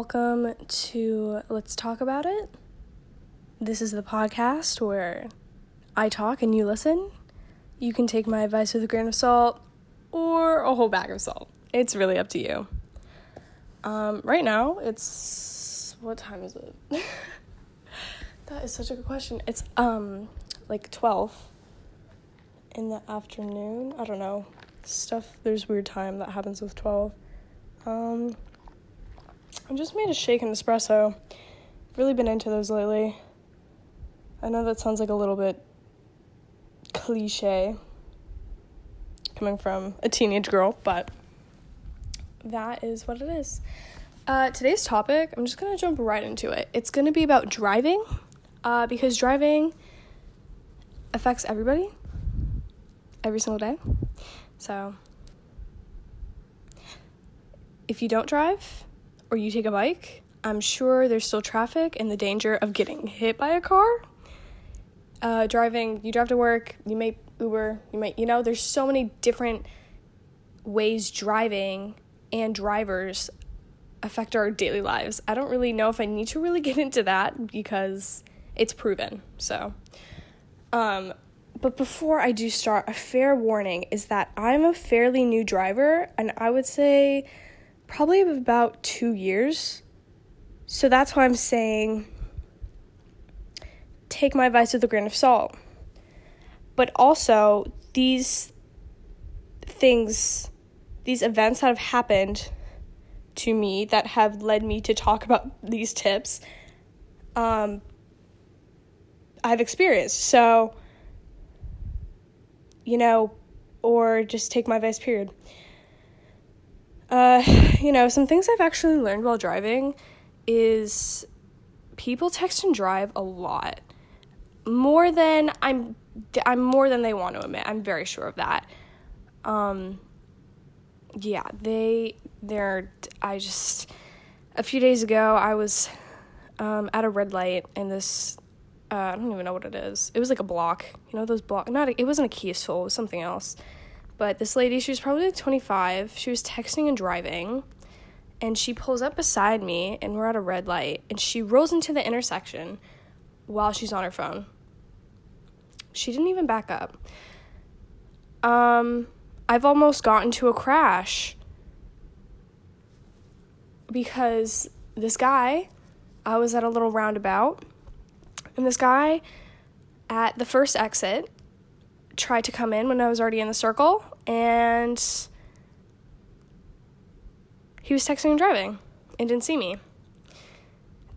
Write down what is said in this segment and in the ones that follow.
Welcome to Let's Talk About It. This is the podcast where I talk and you listen. You can take my advice with a grain of salt or a whole bag of salt. It's really up to you. Um, right now, it's what time is it? that is such a good question. It's um like 12 in the afternoon. I don't know. Stuff there's weird time that happens with 12. Um I just made a shaken espresso. Really been into those lately. I know that sounds like a little bit cliche coming from a teenage girl, but that is what it is. Uh, today's topic, I'm just gonna jump right into it. It's gonna be about driving, uh, because driving affects everybody every single day. So, if you don't drive or you take a bike, I'm sure there's still traffic and the danger of getting hit by a car. Uh, driving, you drive to work, you may Uber, you might, you know, there's so many different ways driving and drivers affect our daily lives. I don't really know if I need to really get into that because it's proven. So, um, but before I do start, a fair warning is that I'm a fairly new driver, and I would say probably about two years. So that's why I'm saying take my advice with a grain of salt. But also, these things, these events that have happened to me that have led me to talk about these tips, um, I've experienced. So, you know, or just take my advice, period. Uh, you know, some things I've actually learned while driving is people text and drive a lot. More than I'm I'm more than they want to admit. I'm very sure of that. Um yeah, they they're I just a few days ago I was um, at a red light and this uh, I don't even know what it is. It was like a block, you know those block. Not it wasn't a Kia Soul, it was something else. But this lady, she was probably like 25. She was texting and driving, and she pulls up beside me, and we're at a red light, and she rolls into the intersection while she's on her phone. She didn't even back up. Um, I've almost gotten to a crash because this guy, I was at a little roundabout, and this guy at the first exit tried to come in when I was already in the circle, and he was texting and driving and didn't see me.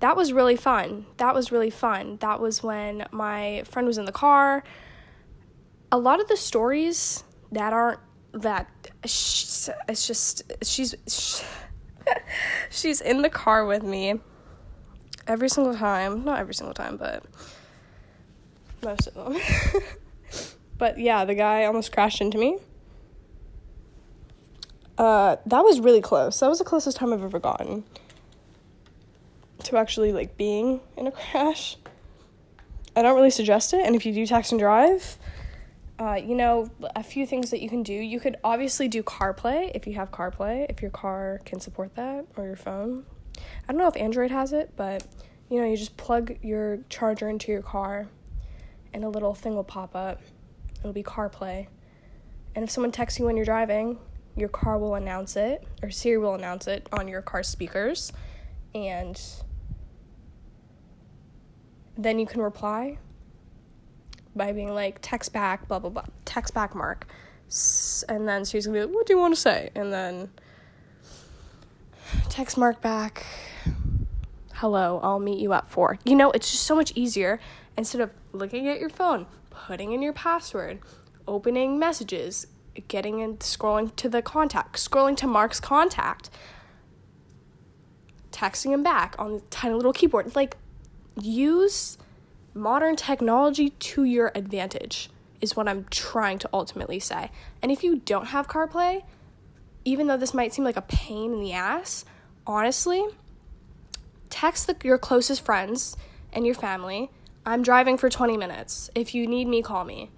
That was really fun. That was really fun. That was when my friend was in the car. A lot of the stories that aren't that it's just she's she's in the car with me every single time. Not every single time, but most of them. but yeah, the guy almost crashed into me. Uh, that was really close. That was the closest time I've ever gotten to actually like being in a crash. I don't really suggest it, and if you do text and drive, uh, you know, a few things that you can do. You could obviously do CarPlay if you have CarPlay, if your car can support that, or your phone. I don't know if Android has it, but you know, you just plug your charger into your car and a little thing will pop up. It'll be CarPlay. And if someone texts you when you're driving, your car will announce it, or Siri will announce it on your car speakers, and then you can reply by being like, text back, blah, blah, blah, text back, Mark. And then Siri's gonna be like, what do you want to say? And then text Mark back, hello, I'll meet you at four. You know, it's just so much easier instead of looking at your phone, putting in your password, opening messages, getting and scrolling to the contact, scrolling to Mark's contact, texting him back on the tiny little keyboard. Like, use modern technology to your advantage, is what I'm trying to ultimately say. And if you don't have CarPlay, even though this might seem like a pain in the ass, honestly, text the, your closest friends and your family. I'm driving for 20 minutes. If you need me, call me.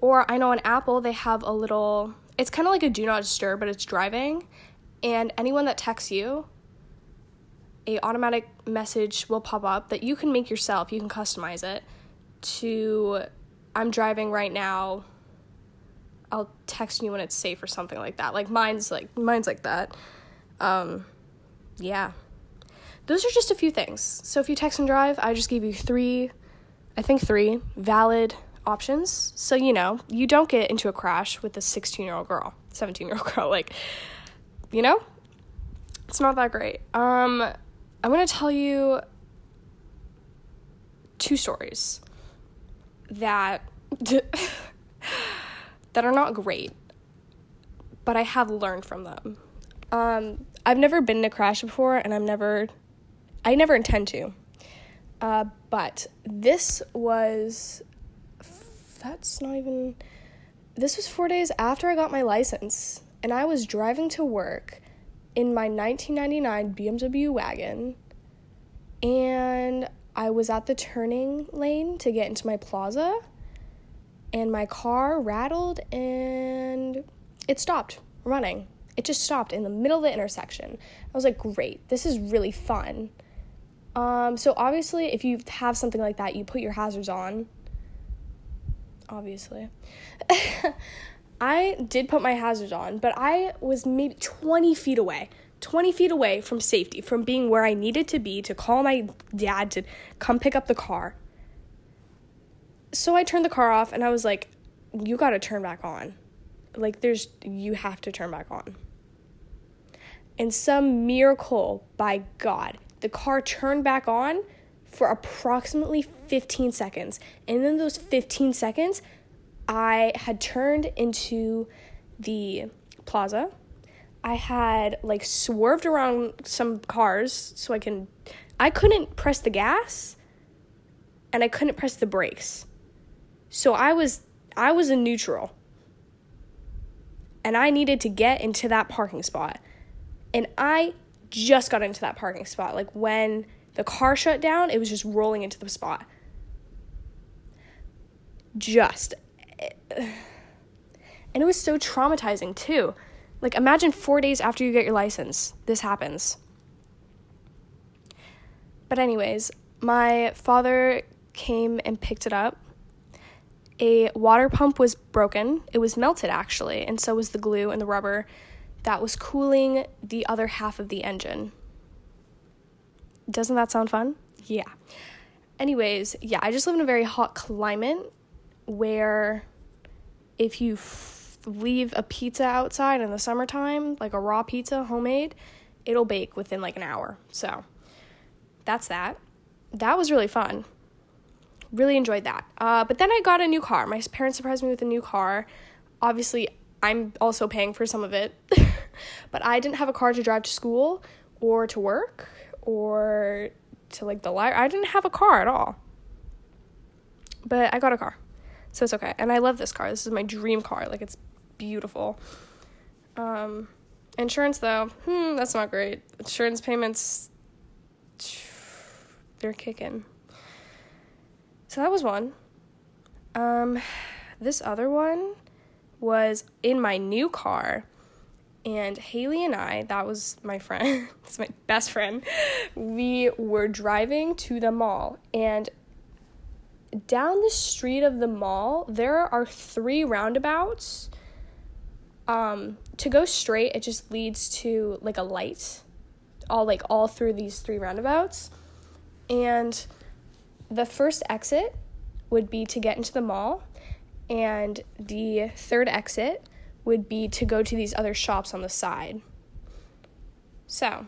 Or I know on Apple they have a little, it's kind of like a do not disturb, but it's driving. And anyone that texts you, a automatic message will pop up that you can make yourself. You can customize it to I'm driving right now. I'll text you when it's safe or something like that. Like mine's like mine's like that. Um yeah. Those are just a few things. So if you text and drive, I just gave you 3 I think 3 valid options. So you know, you don't get into a crash with a 16-year-old girl, 17-year-old girl like you know? It's not that great. Um I'm going to tell you two stories that that are not great, but I have learned from them. Um, I've never been in a crash before, and I'm never, I never intend to. Uh, but this was, that's not even, this was four days after I got my license, and I was driving to work in my 1999 BMW wagon, and I was at the turning lane to get into my plaza, and my car rattled and it stopped running. It just stopped in the middle of the intersection. I was like, great, this is really fun. Um, so obviously, if you have something like that, you put your hazards on. Obviously. I did put my hazards on, but I was maybe 20 feet away. 20 feet away from safety, from being where I needed to be to call my dad to come pick up the car. So I turned the car off and I was like, you got to turn back on. Like, there's, you have to turn back on. And some miracle by God, the car turned back on for approximately 15 seconds. And in those 15 seconds, I had turned into the plaza I had like swerved around some cars so I can I couldn't press the gas and I couldn't press the brakes. So I was I was in neutral. And I needed to get into that parking spot. And I just got into that parking spot. Like when the car shut down, it was just rolling into the spot. Just eh, and it was so traumatizing too like, imagine four days after you get your license, this happens. But, anyways, my father came and picked it up. A water pump was broken. It was melted, actually, and so was the glue and the rubber that was cooling the other half of the engine. Doesn't that sound fun? Yeah. Anyways, yeah, I just live in a very hot climate where if you leave a pizza outside in the summertime, like a raw pizza, homemade, it'll bake within like an hour. So that's that. That was really fun. Really enjoyed that. Uh, but then I got a new car. My parents surprised me with a new car. Obviously, I'm also paying for some of it. but I didn't have a car to drive to school or to work or to like the library. I didn't have a car at all. But I got a car. So it's okay. And I love this car. This is my dream car. Like it's beautiful. Um, insurance though, hmm, that's not great. Insurance payments, they're kicking. So that was one. Um, this other one was in my new car. And Haley and I, that was my friend, it's my best friend, we were driving to the mall. And down the street of the mall, there are three roundabouts um, to go straight, it just leads to like a light, all like all through these three roundabouts. And the first exit would be to get into the mall, and the third exit would be to go to these other shops on the side. So,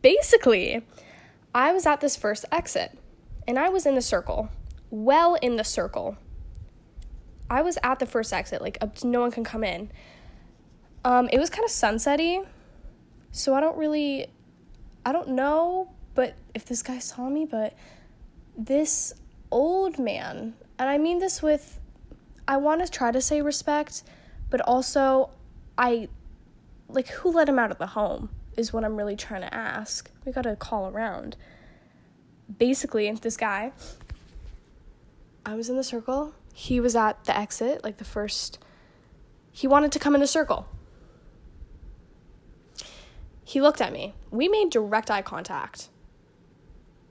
basically, I was at this first exit and I was in the circle, well in the circle. I was at the first exit, like no one can come in. Um, it was kind of sunsetty, so I don't really, I don't know, but if this guy saw me, but this old man, and I mean this with, I want to try to say respect, but also, I, like, who let him out of the home is what I'm really trying to ask. We gotta call around. Basically, this guy, I was in the circle he was at the exit, like the first. He wanted to come in the circle. He looked at me. We made direct eye contact.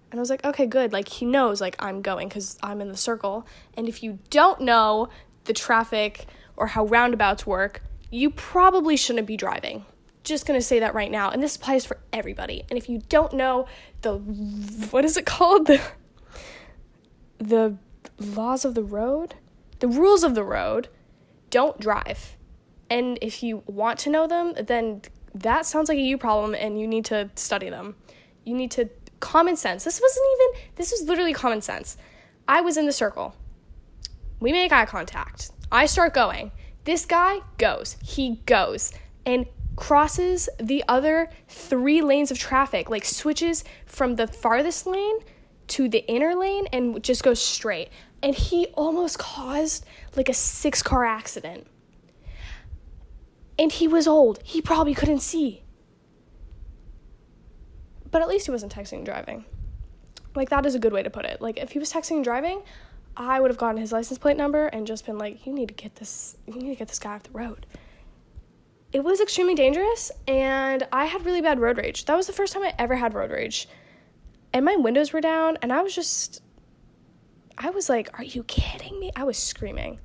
And I was like, okay, good. Like, he knows, like, I'm going because I'm in the circle. And if you don't know the traffic or how roundabouts work, you probably shouldn't be driving. Just gonna say that right now. And this applies for everybody. And if you don't know the, what is it called? The, the laws of the road? The rules of the road, don't drive. And if you want to know them, then that sounds like a you problem and you need to study them. You need to common sense. This wasn't even, this was literally common sense. I was in the circle. We make eye contact. I start going. This guy goes. He goes and crosses the other three lanes of traffic, like switches from the farthest lane to the inner lane and just goes straight. And he almost caused like a six car accident. And he was old. He probably couldn't see. But at least he wasn't texting and driving. Like, that is a good way to put it. Like, if he was texting and driving, I would have gotten his license plate number and just been like, you need to get this, you need to get this guy off the road. It was extremely dangerous, and I had really bad road rage. That was the first time I ever had road rage. And my windows were down, and I was just, I was like, are you kidding me? I was screaming.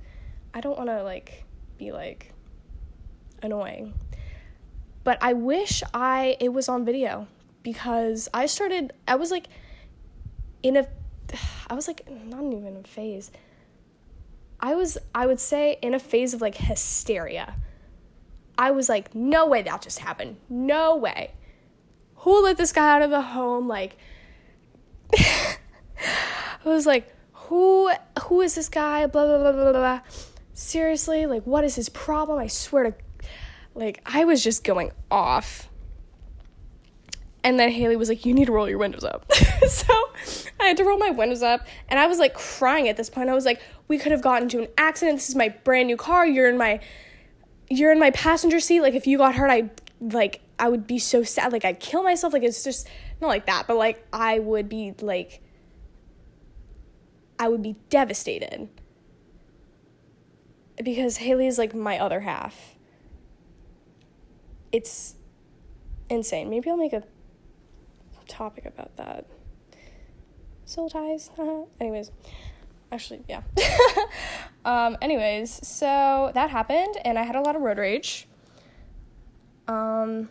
I don't want to, like, be like annoying. But I wish I, it was on video because I started, I was like in a, I was like not even a phase. I was, I would say, in a phase of like hysteria. I was like, no way that just happened. No way. Who let this guy out of the home? Like, I was like, who, who is this guy? Blah, blah, blah, blah, blah. Seriously? Like, what is his problem? I swear to, like, I was just going off. And then Haley was like, You need to roll your windows up. so I had to roll my windows up. And I was like crying at this point. I was like, We could have gotten into an accident. This is my brand new car. You're in my you're in my passenger seat. Like if you got hurt, I like I would be so sad. Like I'd kill myself. Like it's just not like that, but like I would be like I would be devastated. Because Haley is like my other half. It's insane. Maybe I'll make a topic about that. Soul ties. anyways, actually, yeah. um, anyways, so that happened, and I had a lot of road rage. Um,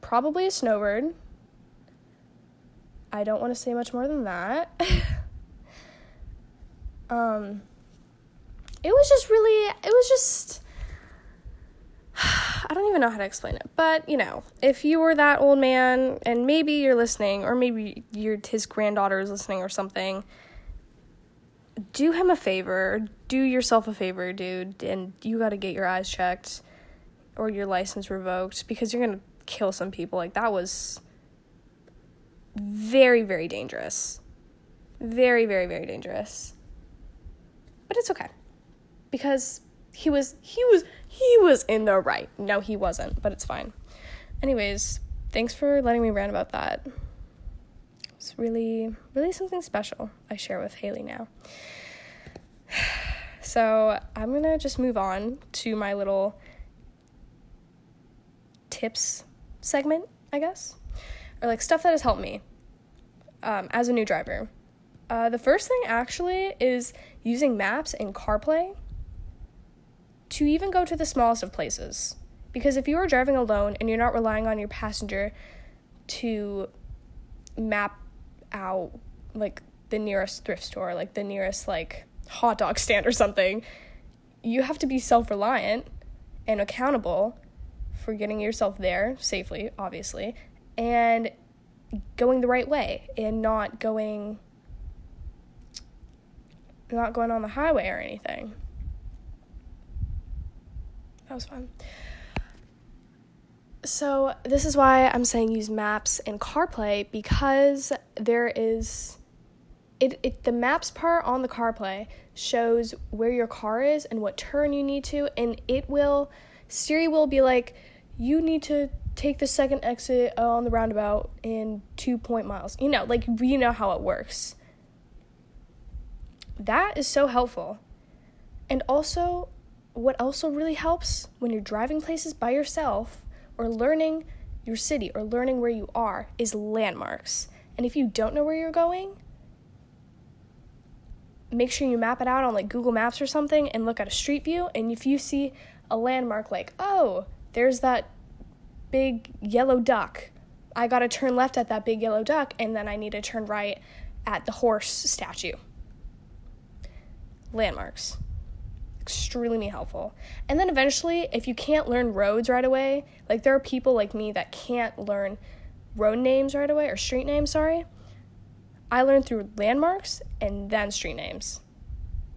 probably a snowbird. I don't want to say much more than that. um, it was just really, it was just I don't even know how to explain it, but you know, if you were that old man and maybe you're listening, or maybe your his granddaughter is listening or something, do him a favor, do yourself a favor, dude, and you got to get your eyes checked or your license revoked because you're gonna kill some people. Like that was very, very dangerous, very, very, very dangerous. But it's okay because he was he was he was in the right. No, he wasn't, but it's fine. Anyways, thanks for letting me rant about that. It's really really something special I share with Haley now. So, I'm going to just move on to my little tips segment, I guess. Or like stuff that has helped me um, as a new driver. Uh, the first thing actually is using maps and CarPlay to even go to the smallest of places. Because if you are driving alone and you're not relying on your passenger to map out like the nearest thrift store, like the nearest like hot dog stand or something, you have to be self-reliant and accountable for getting yourself there safely, obviously, and going the right way and not going not going on the highway or anything. That was fun. So, this is why I'm saying use maps and CarPlay because there is it, it the maps part on the CarPlay shows where your car is and what turn you need to and it will Siri will be like you need to take the second exit on the roundabout in 2 point miles. You know, like we know how it works. That is so helpful. And also what also really helps when you're driving places by yourself or learning your city or learning where you are is landmarks. And if you don't know where you're going, make sure you map it out on like Google Maps or something and look at a street view. And if you see a landmark like, oh, there's that big yellow duck, I gotta turn left at that big yellow duck and then I need to turn right at the horse statue. Landmarks. Extremely helpful. And then eventually, if you can't learn roads right away, like there are people like me that can't learn road names right away or street names, sorry. I learned through landmarks and then street names.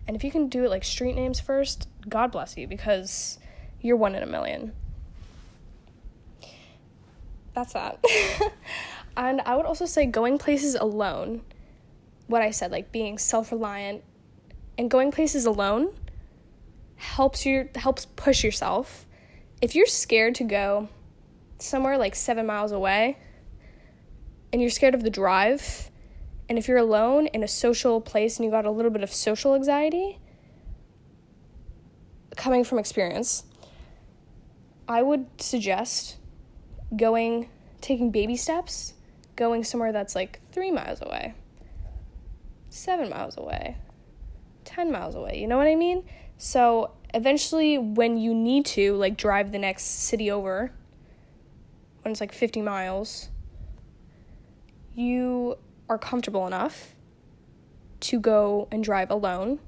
And if you can do it like street names first, God bless you because you're one in a million. That's that. and I would also say going places alone, what I said, like being self reliant and going places alone helps you helps push yourself. If you're scared to go somewhere like 7 miles away and you're scared of the drive, and if you're alone in a social place and you got a little bit of social anxiety, coming from experience, I would suggest going, taking baby steps, going somewhere that's like three miles away, seven miles away, 10 miles away. You know what I mean? So eventually, when you need to, like, drive the next city over, when it's like 50 miles, you are comfortable enough to go and drive alone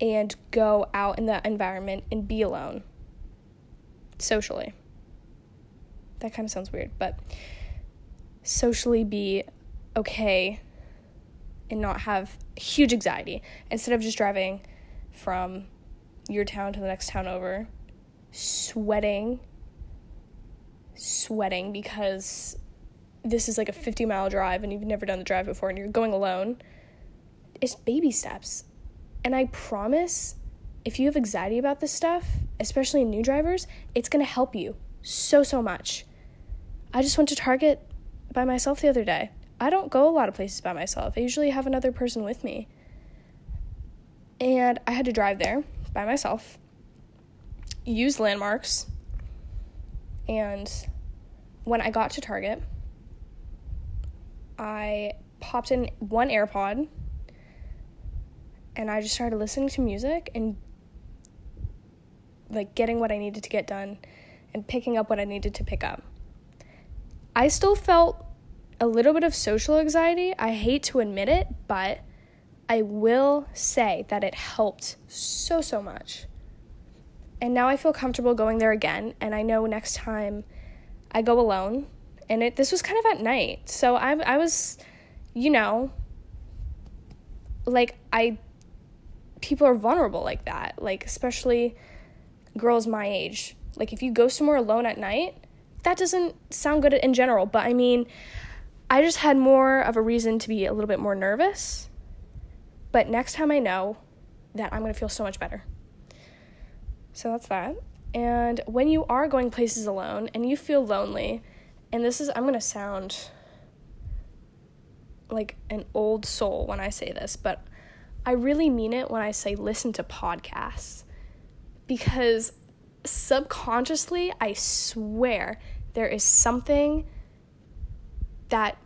and go out in that environment and be alone socially. That kind of sounds weird, but socially be okay and not have huge anxiety instead of just driving from your town to the next town over, sweating, sweating because this is like a 50 mile drive and you've never done the drive before and you're going alone. It's baby steps. And I promise if you have anxiety about this stuff, especially new drivers, it's going to help you so, so much. I just went to Target by myself the other day. I don't go a lot of places by myself. I usually have another person with me. And I had to drive there by myself, use landmarks, and when I got to Target, I popped in one AirPod and I just started listening to music and like getting what I needed to get done and picking up what I needed to pick up. I still felt a little bit of social anxiety. I hate to admit it, but I will say that it helped so, so much. And now I feel comfortable going there again. And I know next time I go alone, and it this was kind of at night. So I I was, you know, like I people are vulnerable like that. Like especially girls my age. Like if you go somewhere alone at night, that doesn't sound good in general, but I mean, I just had more of a reason to be a little bit more nervous. But next time I know that I'm going to feel so much better. So that's that. And when you are going places alone and you feel lonely, and this is, I'm going to sound like an old soul when I say this, but I really mean it when I say listen to podcasts. Because subconsciously, I swear, there is something that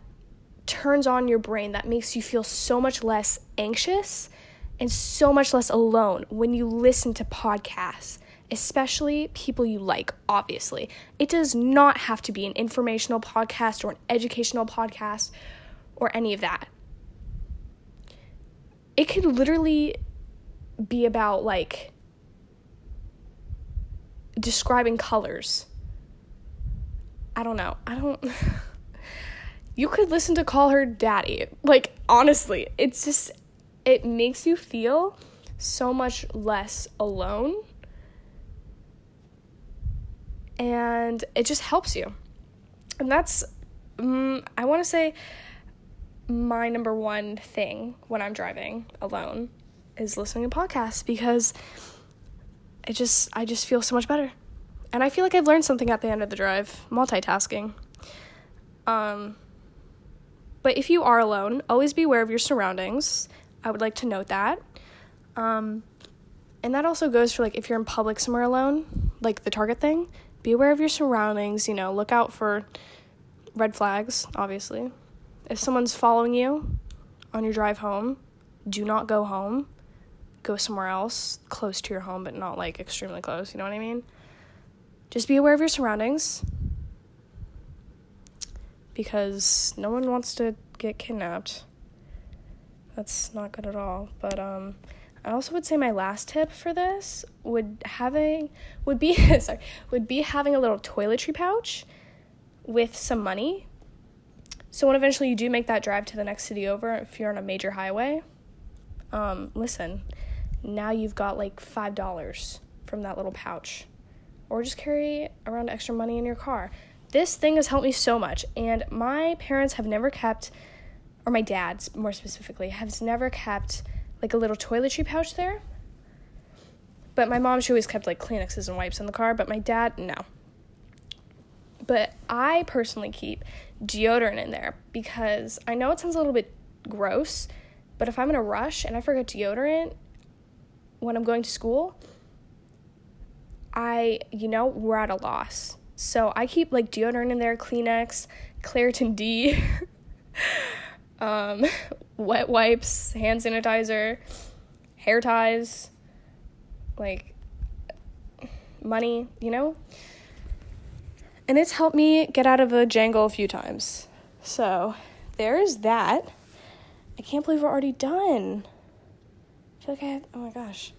turns on your brain that makes you feel so much less anxious and so much less alone when you listen to podcasts especially people you like, obviously. It does not have to be an informational podcast or an educational podcast or any of that. It could literally be about like describing colors. I don't know. I don't. you could listen to Call Her Daddy. Like, honestly, it's just, it makes you feel so much less alone and it just helps you. And that's, um, I want to say, my number one thing when I'm driving alone is listening to podcasts because it just, I just feel so much better. And I feel like I've learned something at the end of the drive multitasking. Um, but if you are alone, always be aware of your surroundings. I would like to note that. Um, and that also goes for like if you're in public somewhere alone, like the Target thing, be aware of your surroundings, you know, look out for red flags, obviously. If someone's following you on your drive home, do not go home. Go somewhere else close to your home, but not like extremely close, you know what I mean? Just be aware of your surroundings because no one wants to get kidnapped. That's not good at all. But um I also would say my last tip for this would having would be sorry, would be having a little toiletry pouch with some money. So when eventually you do make that drive to the next city over, if you're on a major highway, um, listen, now you've got like five dollars from that little pouch. Or just carry around extra money in your car. This thing has helped me so much, and my parents have never kept, or my dad's more specifically, has never kept like a little toiletry pouch there. But my mom, she always kept like Kleenexes and wipes in the car, but my dad, no. But I personally keep deodorant in there because I know it sounds a little bit gross, but if I'm in a rush and I forget deodorant when I'm going to school, I, you know, we're at a loss. So I keep like deodorant in there, Kleenex, Claritin D, um, wet wipes, hand sanitizer, hair ties, like money, you know? And it's helped me get out of a jangle a few times. So there's that. I can't believe we're already done. I feel like I have, oh my gosh.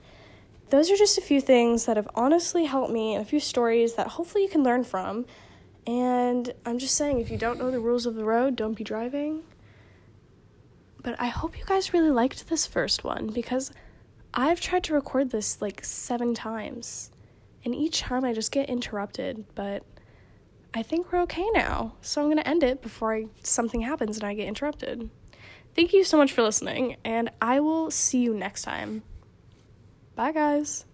Those are just a few things that have honestly helped me and a few stories that hopefully you can learn from. And I'm just saying, if you don't know the rules of the road, don't be driving. But I hope you guys really liked this first one because I've tried to record this like seven times. And each time I just get interrupted, but I think we're okay now. So I'm going to end it before I, something happens and I get interrupted. Thank you so much for listening, and I will see you next time. Bye, guys.